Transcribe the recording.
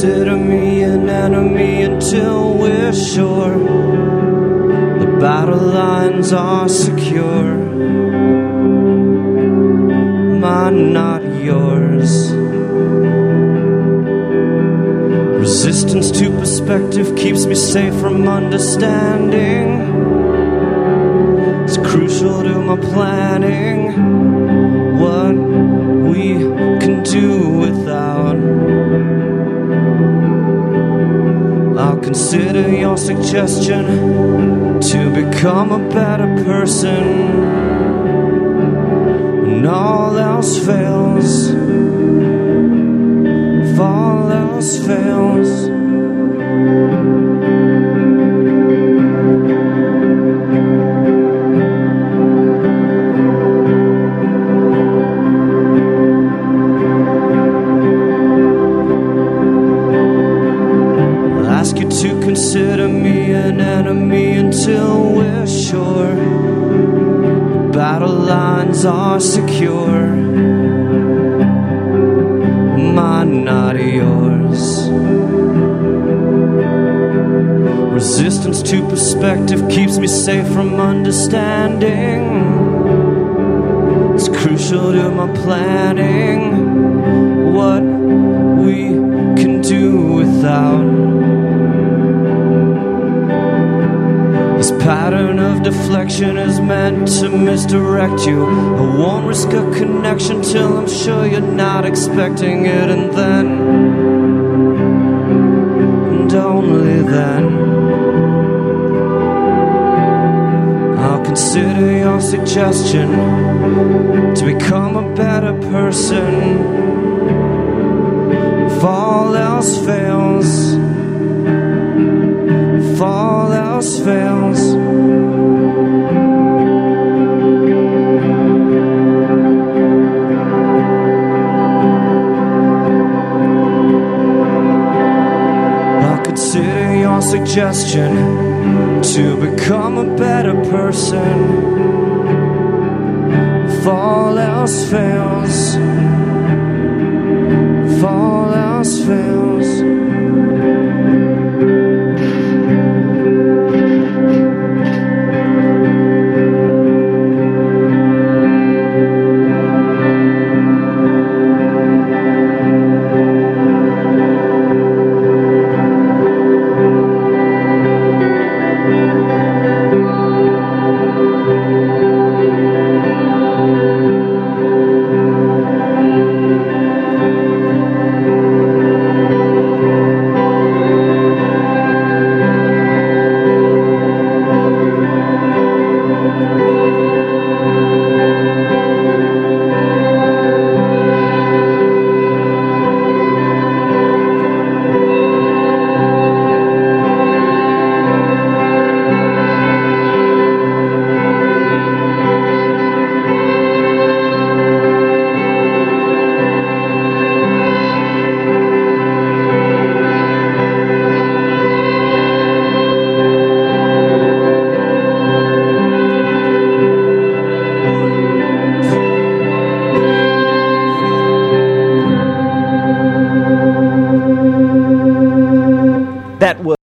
Consider me an enemy until we're sure the battle lines are secure. Mine, not yours. Resistance to perspective keeps me safe from understanding. It's crucial to my planning. Consider your suggestion to become a better person. When all else fails, if all else fails. Until we're sure battle lines are secure. Mine, not yours. Resistance to perspective keeps me safe from understanding. It's crucial to my planning what we can do without. Pattern of deflection is meant to misdirect you. I won't risk a connection till I'm sure you're not expecting it, and then, and only then, I'll consider your suggestion to become a better person. If all else fails, if all else fails. Consider your suggestion to become a better person. If all else fails, if all else fails. that was